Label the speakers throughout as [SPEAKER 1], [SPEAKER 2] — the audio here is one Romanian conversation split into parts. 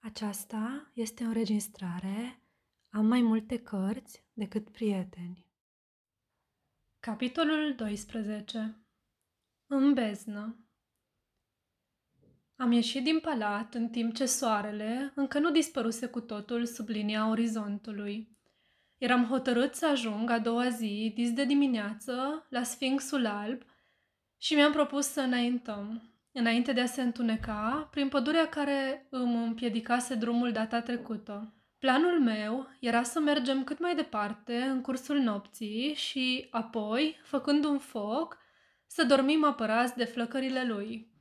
[SPEAKER 1] Aceasta este o înregistrare. Am mai multe cărți decât prieteni.
[SPEAKER 2] Capitolul 12 În beznă Am ieșit din palat în timp ce soarele încă nu dispăruse cu totul sub linia orizontului. Eram hotărât să ajung a doua zi, dis de dimineață, la Sfinxul Alb și mi-am propus să înaintăm, înainte de a se întuneca, prin pădurea care îmi împiedicase drumul data trecută. Planul meu era să mergem cât mai departe în cursul nopții și, apoi, făcând un foc, să dormim apărați de flăcările lui.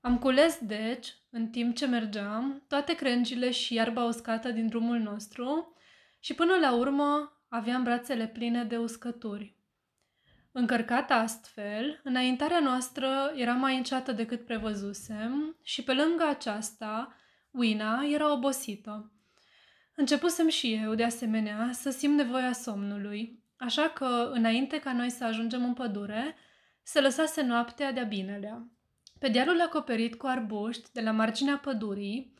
[SPEAKER 2] Am cules, deci, în timp ce mergeam, toate crengile și iarba uscată din drumul nostru și până la urmă aveam brațele pline de uscături. Încărcată astfel, înaintarea noastră era mai înceată decât prevăzusem și pe lângă aceasta, Wina era obosită. Începusem și eu, de asemenea, să simt nevoia somnului, așa că, înainte ca noi să ajungem în pădure, se lăsase noaptea de-a binelea. Pe dealul acoperit cu arbuști de la marginea pădurii,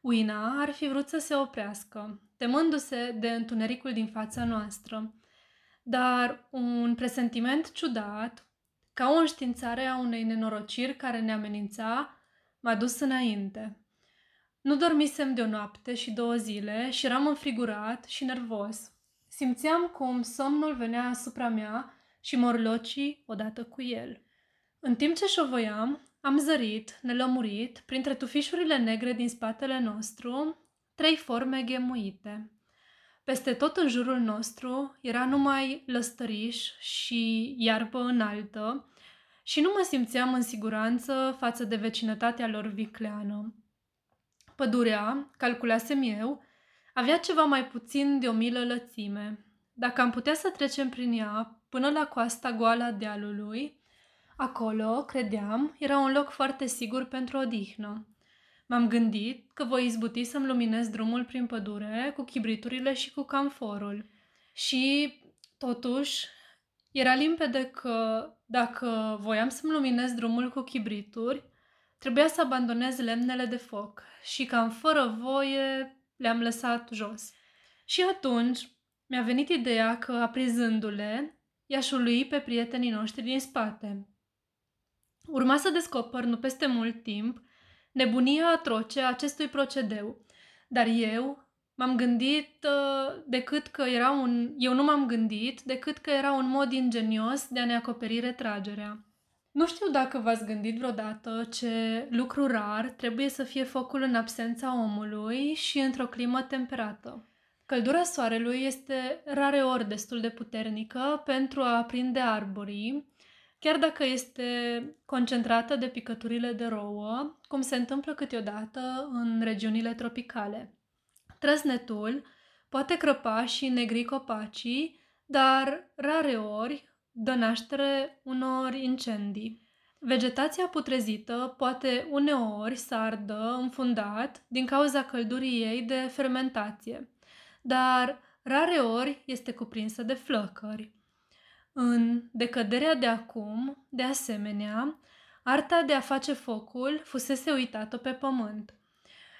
[SPEAKER 2] Wina ar fi vrut să se oprească, temându-se de întunericul din fața noastră – dar un presentiment ciudat, ca o înștiințare a unei nenorociri care ne amenința, m-a dus înainte. Nu dormisem de o noapte și două zile și eram înfrigurat și nervos. Simțeam cum somnul venea asupra mea și morlocii odată cu el. În timp ce șovoiam, am zărit, nelămurit, printre tufișurile negre din spatele nostru, trei forme ghemuite. Peste tot în jurul nostru era numai lăstăriș și iarbă înaltă și nu mă simțeam în siguranță față de vecinătatea lor vicleană. Pădurea, calculasem eu, avea ceva mai puțin de o milă lățime. Dacă am putea să trecem prin ea până la coasta goală a dealului, acolo, credeam, era un loc foarte sigur pentru odihnă. M-am gândit că voi izbuti să-mi luminez drumul prin pădure cu chibriturile și cu camforul. Și, totuși, era limpede că, dacă voiam să-mi luminez drumul cu chibrituri, trebuia să abandonez lemnele de foc și cam fără voie le-am lăsat jos. Și atunci mi-a venit ideea că, aprizându-le, i-aș ului pe prietenii noștri din spate. Urma să descoper, nu peste mult timp, nebunia atroce a acestui procedeu. Dar eu m-am gândit uh, decât că era un... Eu nu m-am gândit decât că era un mod ingenios de a ne acoperi retragerea. Nu știu dacă v-ați gândit vreodată ce lucru rar trebuie să fie focul în absența omului și într-o climă temperată. Căldura soarelui este rareori destul de puternică pentru a aprinde arborii chiar dacă este concentrată de picăturile de rouă, cum se întâmplă câteodată în regiunile tropicale. Trăsnetul poate crăpa și negri copacii, dar rare ori dă naștere unor incendii. Vegetația putrezită poate uneori să ardă înfundat din cauza căldurii ei de fermentație, dar rare ori este cuprinsă de flăcări. În decăderea de acum, de asemenea, arta de a face focul fusese uitată pe pământ.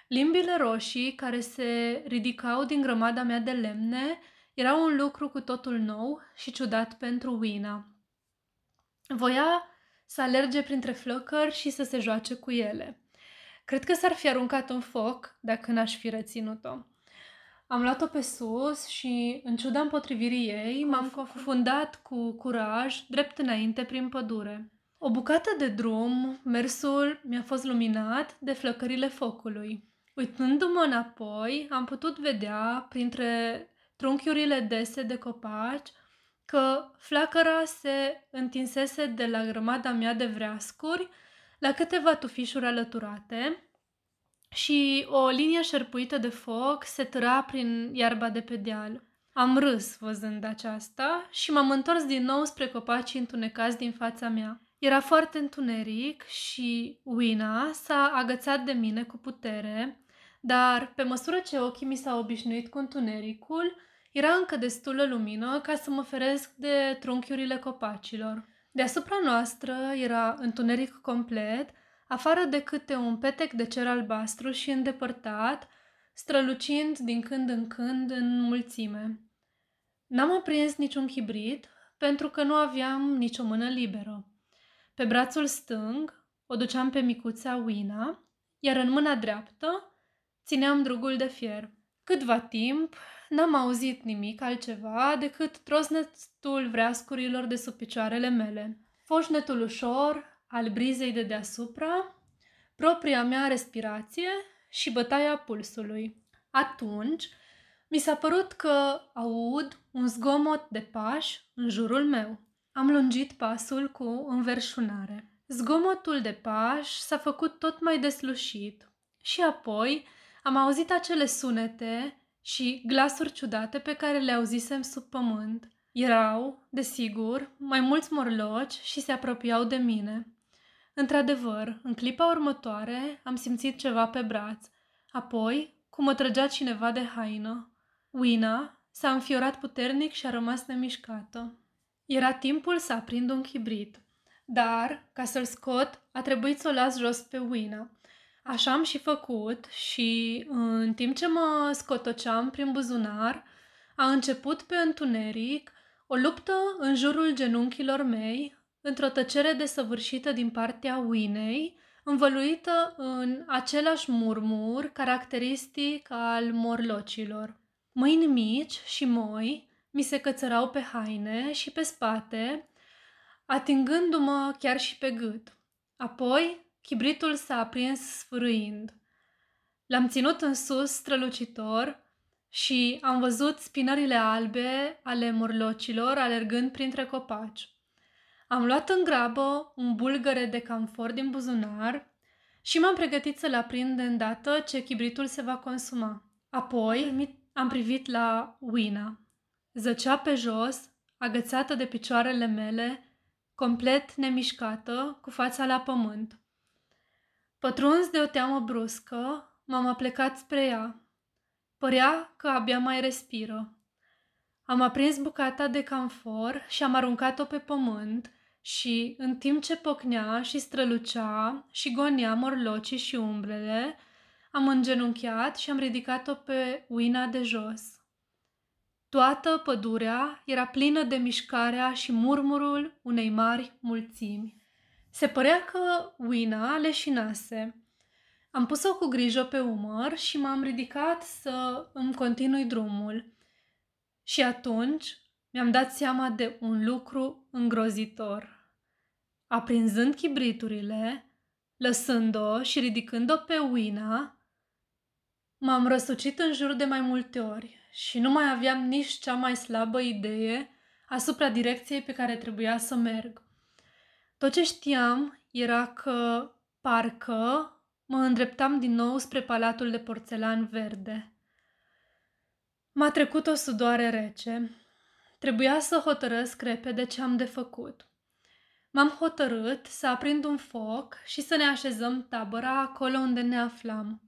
[SPEAKER 2] Limbile roșii care se ridicau din grămada mea de lemne erau un lucru cu totul nou și ciudat pentru Wina. Voia să alerge printre flăcări și să se joace cu ele. Cred că s-ar fi aruncat în foc dacă n-aș fi reținut-o. Am luat-o pe sus și, în ciuda împotrivirii ei, m-am confundat cu curaj drept înainte prin pădure. O bucată de drum, mersul mi-a fost luminat de flăcările focului. Uitându-mă înapoi, am putut vedea, printre trunchiurile dese de copaci, că flacăra se întinsese de la grămada mea de vreascuri la câteva tufișuri alăturate, și o linie șerpuită de foc se tăra prin iarba de pe deal. Am râs văzând aceasta și m-am întors din nou spre copacii întunecați din fața mea. Era foarte întuneric și Wina s-a agățat de mine cu putere, dar pe măsură ce ochii mi s-au obișnuit cu întunericul, era încă destulă lumină ca să mă feresc de trunchiurile copacilor. Deasupra noastră era întuneric complet, afară de câte un petec de cer albastru și îndepărtat, strălucind din când în când în mulțime. N-am aprins niciun chibrit pentru că nu aveam nicio mână liberă. Pe brațul stâng o duceam pe micuța Wina, iar în mâna dreaptă țineam drugul de fier. Câtva timp n-am auzit nimic altceva decât trosnetul vreascurilor de sub picioarele mele. Foșnetul ușor al brizei de deasupra, propria mea respirație și bătaia pulsului. Atunci, mi s-a părut că aud un zgomot de pași în jurul meu. Am lungit pasul cu înverșunare. Zgomotul de pași s-a făcut tot mai deslușit și apoi am auzit acele sunete și glasuri ciudate pe care le auzisem sub pământ. Erau, desigur, mai mulți morloci și se apropiau de mine. Într-adevăr, în clipa următoare am simțit ceva pe braț. Apoi, cum mă trăgea cineva de haină. Wina s-a înfiorat puternic și a rămas nemișcată. Era timpul să aprind un chibrit, dar, ca să-l scot, a trebuit să o las jos pe Wina. Așa am și făcut și, în timp ce mă scotoceam prin buzunar, a început pe întuneric o luptă în jurul genunchilor mei, într-o tăcere desăvârșită din partea Winei, învăluită în același murmur caracteristic al morlocilor. Mâini mici și moi mi se cățărau pe haine și pe spate, atingându-mă chiar și pe gât. Apoi, chibritul s-a aprins sfârâind. L-am ținut în sus strălucitor și am văzut spinările albe ale morlocilor alergând printre copaci. Am luat în grabă un bulgăre de camfor din buzunar și m-am pregătit să-l aprind de îndată ce chibritul se va consuma. Apoi am privit la Wina. Zăcea pe jos, agățată de picioarele mele, complet nemișcată, cu fața la pământ. Pătruns de o teamă bruscă, m-am aplecat spre ea. Părea că abia mai respiră. Am aprins bucata de camfor și am aruncat-o pe pământ și, în timp ce pocnea și strălucea și gonea morlocii și umbrele, am îngenunchiat și am ridicat-o pe uina de jos. Toată pădurea era plină de mișcarea și murmurul unei mari mulțimi. Se părea că Uina leșinase. Am pus-o cu grijă pe umăr și m-am ridicat să îmi continui drumul. Și atunci mi-am dat seama de un lucru îngrozitor. Aprinzând chibriturile, lăsând-o și ridicând-o pe Uina, m-am răsucit în jur de mai multe ori și nu mai aveam nici cea mai slabă idee asupra direcției pe care trebuia să merg. Tot ce știam era că, parcă, mă îndreptam din nou spre palatul de porțelan verde. M-a trecut o sudoare rece. Trebuia să hotărăsc repede ce am de făcut. M-am hotărât să aprind un foc și să ne așezăm tabăra acolo unde ne aflam.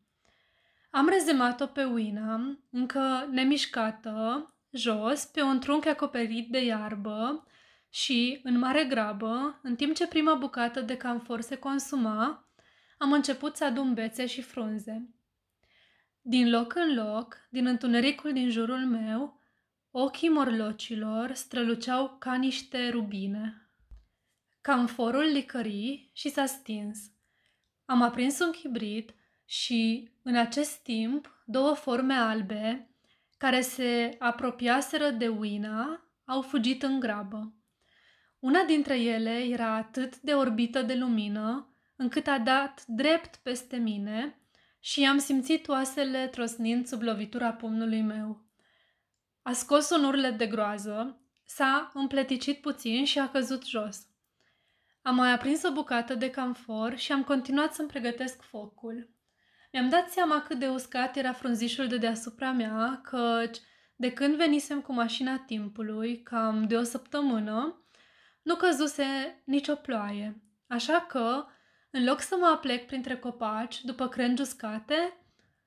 [SPEAKER 2] Am rezemat-o pe Wina, încă nemișcată, jos, pe un trunchi acoperit de iarbă și, în mare grabă, în timp ce prima bucată de camfor se consuma, am început să adun bețe și frunze. Din loc în loc, din întunericul din jurul meu, ochii morlocilor străluceau ca niște rubine. Camforul licări și s-a stins. Am aprins un chibrit și, în acest timp, două forme albe, care se apropiaseră de Wina, au fugit în grabă. Una dintre ele era atât de orbită de lumină, încât a dat drept peste mine și am simțit oasele trosnind sub lovitura pumnului meu. A scos un urlet de groază, s-a împleticit puțin și a căzut jos. Am mai aprins o bucată de camfor și am continuat să-mi pregătesc focul. Mi-am dat seama cât de uscat era frunzișul de deasupra mea, căci de când venisem cu mașina timpului, cam de o săptămână, nu căzuse nicio ploaie, așa că, în loc să mă aplec printre copaci, după crengi uscate,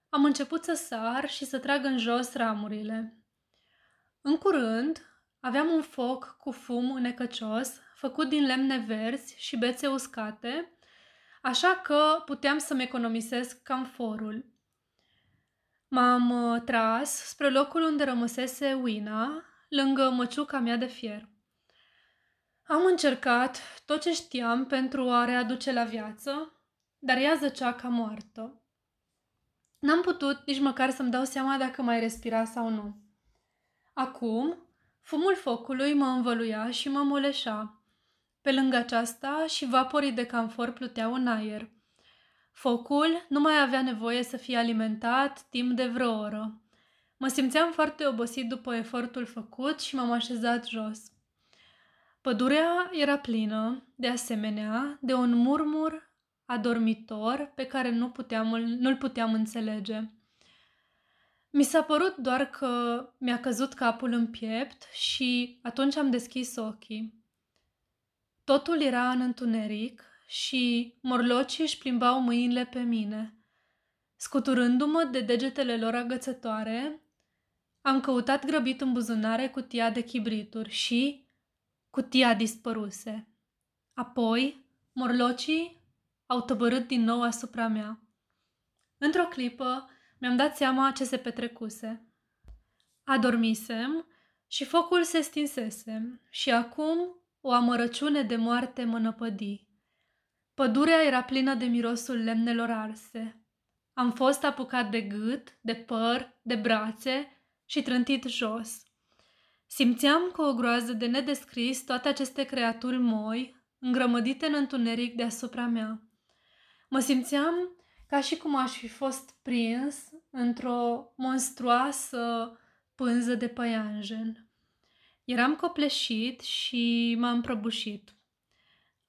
[SPEAKER 2] am început să sar și să trag în jos ramurile. În curând, aveam un foc cu fum înecăcios, făcut din lemne verzi și bețe uscate, așa că puteam să-mi economisesc camforul. M-am uh, tras spre locul unde rămăsese Wina, lângă măciuca mea de fier. Am încercat tot ce știam pentru a readuce la viață, dar ea zăcea ca moartă. N-am putut nici măcar să-mi dau seama dacă mai respira sau nu. Acum, fumul focului mă învăluia și mă moleșa. Pe lângă aceasta și vaporii de camfor pluteau în aer. Focul nu mai avea nevoie să fie alimentat timp de vreo oră. Mă simțeam foarte obosit după efortul făcut și m-am așezat jos. Pădurea era plină, de asemenea, de un murmur adormitor pe care nu puteam, nu-l puteam înțelege. Mi s-a părut doar că mi-a căzut capul în piept și atunci am deschis ochii. Totul era în întuneric și morlocii își plimbau mâinile pe mine. Scuturându-mă de degetele lor agățătoare, am căutat grăbit în buzunare cutia de chibrituri și cutia dispăruse. Apoi, morlocii au tăbărât din nou asupra mea. Într-o clipă, mi-am dat seama ce se petrecuse. Adormisem și focul se stinsese și acum o amărăciune de moarte mă năpădi. Pădurea era plină de mirosul lemnelor arse. Am fost apucat de gât, de păr, de brațe și trântit jos. Simțeam cu o groază de nedescris toate aceste creaturi moi, îngrămădite în întuneric deasupra mea. Mă simțeam ca și cum aș fi fost prins într-o monstruoasă pânză de păianjen. Eram copleșit și m-am prăbușit.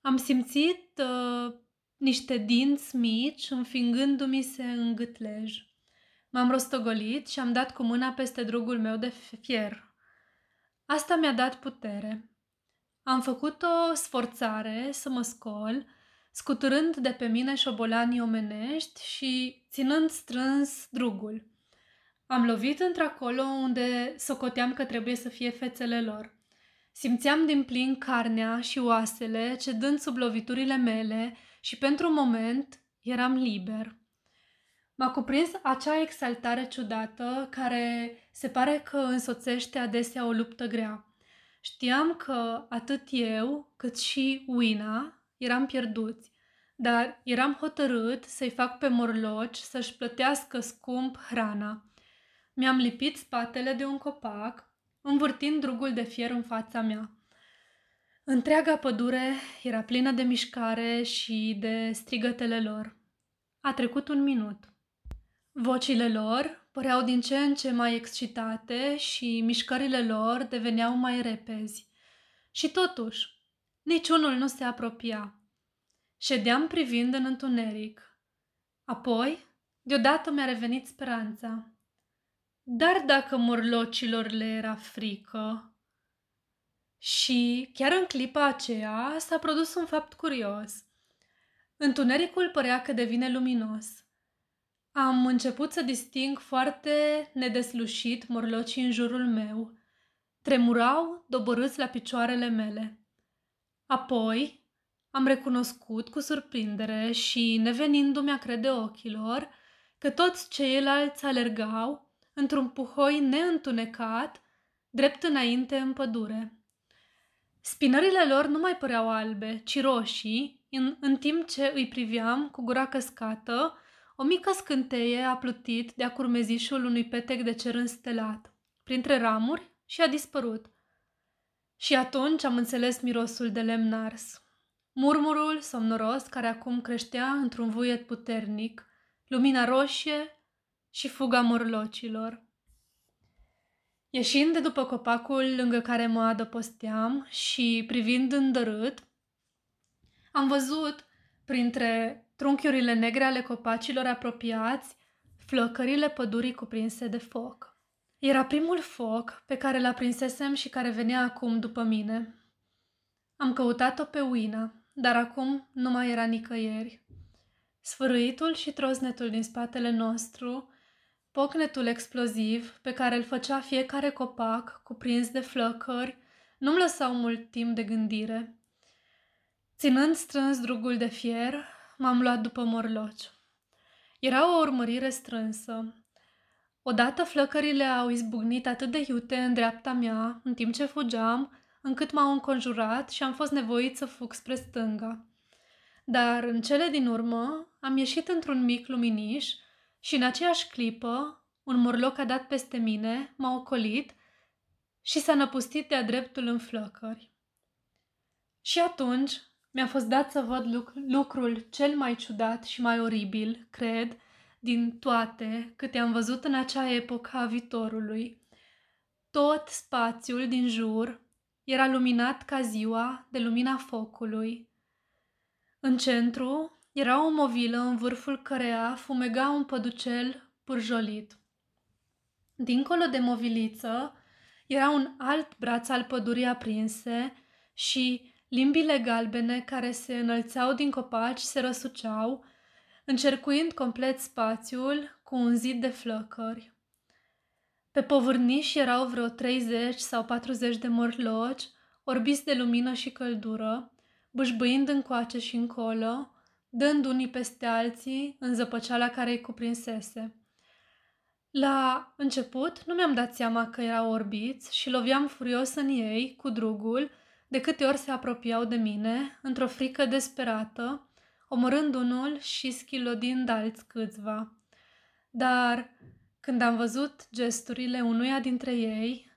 [SPEAKER 2] Am simțit uh, niște dinți mici înfingându-mi se în gâtlej. M-am rostogolit și am dat cu mâna peste drugul meu de fier. Asta mi-a dat putere. Am făcut o sforțare să mă scol, scuturând de pe mine șobolanii omenești și ținând strâns drugul. Am lovit într-acolo unde socoteam că trebuie să fie fețele lor. Simțeam din plin carnea și oasele cedând sub loviturile mele și pentru un moment eram liber. M-a cuprins acea exaltare ciudată care se pare că însoțește adesea o luptă grea. Știam că atât eu cât și Wina eram pierduți, dar eram hotărât să-i fac pe morloci să-și plătească scump hrana. Mi-am lipit spatele de un copac, învârtind drugul de fier în fața mea. Întreaga pădure era plină de mișcare și de strigătele lor. A trecut un minut. Vocile lor păreau din ce în ce mai excitate și mișcările lor deveneau mai repezi. Și totuși, niciunul nu se apropia. Ședeam privind în întuneric. Apoi, deodată mi-a revenit speranța. Dar dacă morlocilor le era frică... Și, chiar în clipa aceea, s-a produs un fapt curios. Întunericul părea că devine luminos – am început să disting foarte nedeslușit morlocii în jurul meu. Tremurau dobărâți la picioarele mele. Apoi am recunoscut cu surprindere și, nevenindu-mi a crede ochilor, că toți ceilalți alergau într-un puhoi neîntunecat, drept înainte în pădure. Spinările lor nu mai păreau albe, ci roșii, în, în timp ce îi priveam cu gura căscată, o mică scânteie a plutit de-a curmezișul unui petec de cer înstelat, printre ramuri, și a dispărut. Și atunci am înțeles mirosul de lemn ars. Murmurul somnoros care acum creștea într-un vuiet puternic, lumina roșie și fuga morlocilor. Ieșind de după copacul lângă care mă adăposteam și privind îndărât, am văzut, printre trunchiurile negre ale copacilor apropiați, flăcările pădurii cuprinse de foc. Era primul foc pe care l prinsesem și care venea acum după mine. Am căutat-o pe Uina, dar acum nu mai era nicăieri. Sfârâitul și trosnetul din spatele nostru, pocnetul exploziv pe care îl făcea fiecare copac cuprins de flăcări, nu-mi lăsau mult timp de gândire. Ținând strâns drugul de fier, m-am luat după morloci. Era o urmărire strânsă. Odată flăcările au izbucnit atât de iute în dreapta mea, în timp ce fugeam, încât m-au înconjurat și am fost nevoit să fug spre stânga. Dar în cele din urmă am ieșit într-un mic luminiș și în aceeași clipă un morloc a dat peste mine, m-a ocolit și s-a năpustit de-a dreptul în flăcări. Și atunci mi-a fost dat să văd luc- lucrul cel mai ciudat și mai oribil, cred, din toate câte am văzut în acea epocă a viitorului. Tot spațiul din jur era luminat ca ziua de lumina focului. În centru era o movilă în vârful căreia fumega un păducel pârjolit. Dincolo de moviliță era un alt braț al pădurii aprinse și limbile galbene care se înălțau din copaci se răsuceau, încercuind complet spațiul cu un zid de flăcări. Pe povârniș erau vreo 30 sau 40 de morloci, orbiți de lumină și căldură, bâșbâind încoace și încolo, dând unii peste alții în zăpăceala care îi cuprinsese. La început nu mi-am dat seama că erau orbiți și loviam furios în ei cu drugul de câte ori se apropiau de mine, într-o frică desperată, omorând unul și schilodind alți câțiva. Dar când am văzut gesturile unuia dintre ei,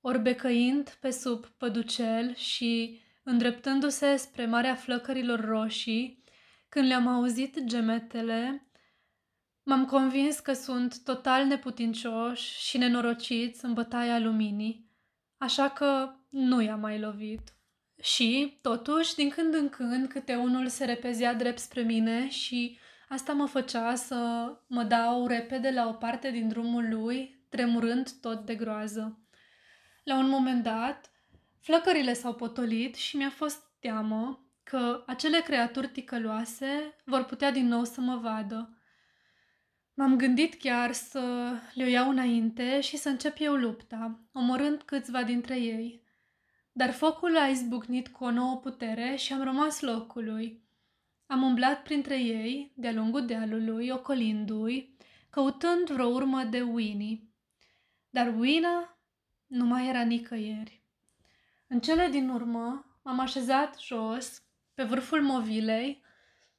[SPEAKER 2] orbecăind pe sub păducel și îndreptându-se spre marea flăcărilor roșii, când le-am auzit gemetele, m-am convins că sunt total neputincioși și nenorociți în bătaia luminii, așa că nu i-a mai lovit. Și, totuși, din când în când, câte unul se repezea drept spre mine și asta mă făcea să mă dau repede la o parte din drumul lui, tremurând tot de groază. La un moment dat, flăcările s-au potolit și mi-a fost teamă că acele creaturi ticăloase vor putea din nou să mă vadă. M-am gândit chiar să le iau înainte și să încep eu lupta, omorând câțiva dintre ei. Dar focul a izbucnit cu o nouă putere și am rămas locului. Am umblat printre ei, de-a lungul dealului, ocolindu-i, căutând vreo urmă de Winnie. Dar Wina nu mai era nicăieri. În cele din urmă m-am așezat jos, pe vârful movilei,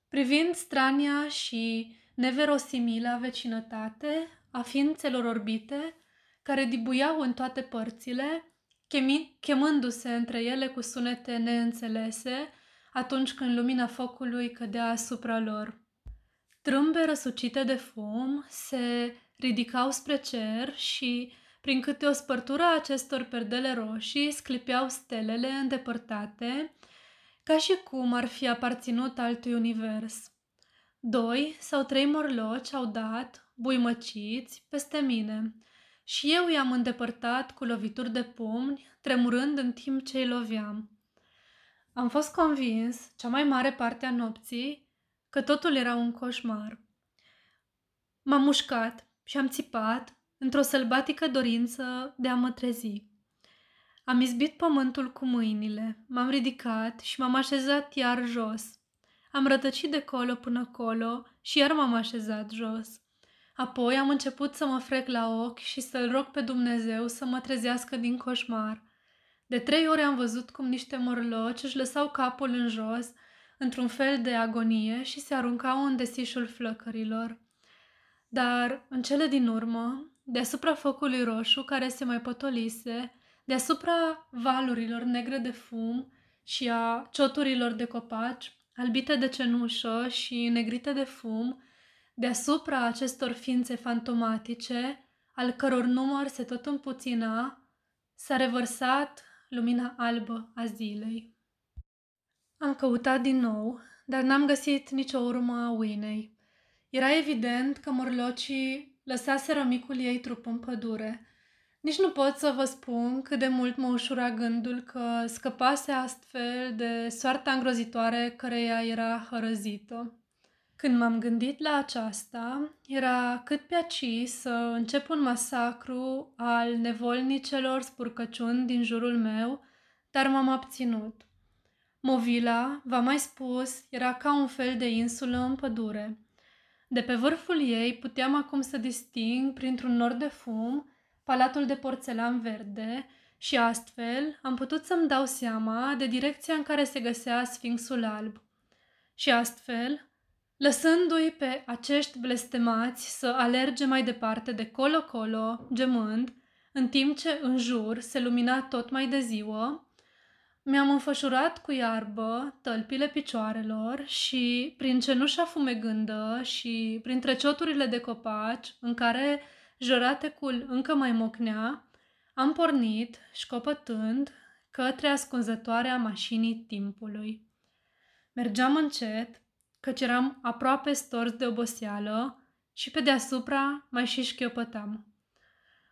[SPEAKER 2] privind strania și neverosimila vecinătate a ființelor orbite care dibuiau în toate părțile, chemi, chemându-se între ele cu sunete neînțelese atunci când lumina focului cădea asupra lor. Trâmbe răsucite de fum se ridicau spre cer și, prin câte o spărtură a acestor perdele roșii, sclipeau stelele îndepărtate, ca și cum ar fi aparținut altui univers. Doi sau trei morloci au dat, buimăciți, peste mine și eu i-am îndepărtat cu lovituri de pumni, tremurând în timp ce îi loveam. Am fost convins, cea mai mare parte a nopții, că totul era un coșmar. M-am mușcat și am țipat într-o sălbatică dorință de a mă trezi. Am izbit pământul cu mâinile, m-am ridicat și m-am așezat iar jos. Am rătăcit de colo până colo și iar m-am așezat jos. Apoi am început să mă frec la ochi și să-l rog pe Dumnezeu să mă trezească din coșmar. De trei ore am văzut cum niște morloci își lăsau capul în jos, într-un fel de agonie și se aruncau în desișul flăcărilor. Dar, în cele din urmă, deasupra focului roșu care se mai potolise, deasupra valurilor negre de fum și a cioturilor de copaci, albite de cenușă și negrite de fum, deasupra acestor ființe fantomatice, al căror număr se tot împuțina, s-a revărsat lumina albă a zilei. Am căutat din nou, dar n-am găsit nicio urmă a Winei. Era evident că morlocii lăsaseră micul ei trup în pădure. Nici nu pot să vă spun cât de mult mă ușura gândul că scăpase astfel de soarta îngrozitoare căreia era hărăzită. Când m-am gândit la aceasta, era cât pe aci să încep un masacru al nevolnicelor spurcăciuni din jurul meu, dar m-am abținut. Movila, v-am mai spus, era ca un fel de insulă în pădure. De pe vârful ei puteam acum să disting, printr-un nor de fum, palatul de porțelan verde și astfel am putut să-mi dau seama de direcția în care se găsea Sfinxul Alb. Și astfel, lăsându-i pe acești blestemați să alerge mai departe de colo-colo, gemând, în timp ce în jur se lumina tot mai de ziua, mi-am înfășurat cu iarbă tălpile picioarelor și, prin cenușa fumegândă și printre cioturile de copaci, în care jăratecul încă mai mocnea, am pornit, școpătând, către ascunzătoarea mașinii timpului. Mergeam încet, căci eram aproape stors de oboseală și pe deasupra mai și șchiopătam.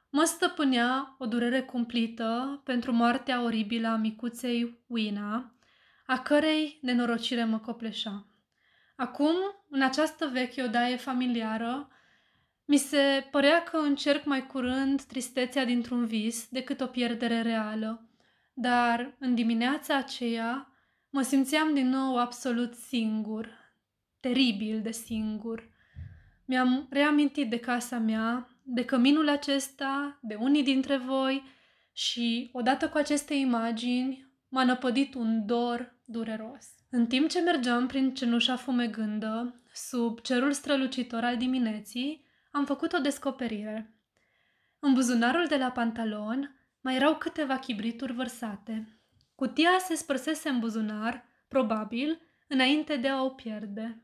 [SPEAKER 2] Mă stăpânea o durere cumplită pentru moartea oribilă a micuței Wina, a cărei nenorocire mă copleșa. Acum, în această veche odaie familiară, mi se părea că încerc mai curând tristețea dintr-un vis decât o pierdere reală, dar în dimineața aceea mă simțeam din nou absolut singur, teribil de singur. Mi-am reamintit de casa mea, de căminul acesta, de unii dintre voi și, odată cu aceste imagini, m-a năpădit un dor dureros. În timp ce mergeam prin cenușa fumegândă, sub cerul strălucitor al dimineții, am făcut o descoperire. În buzunarul de la pantalon mai erau câteva chibrituri vărsate. Cutia se spărsese în buzunar, probabil, înainte de a o pierde.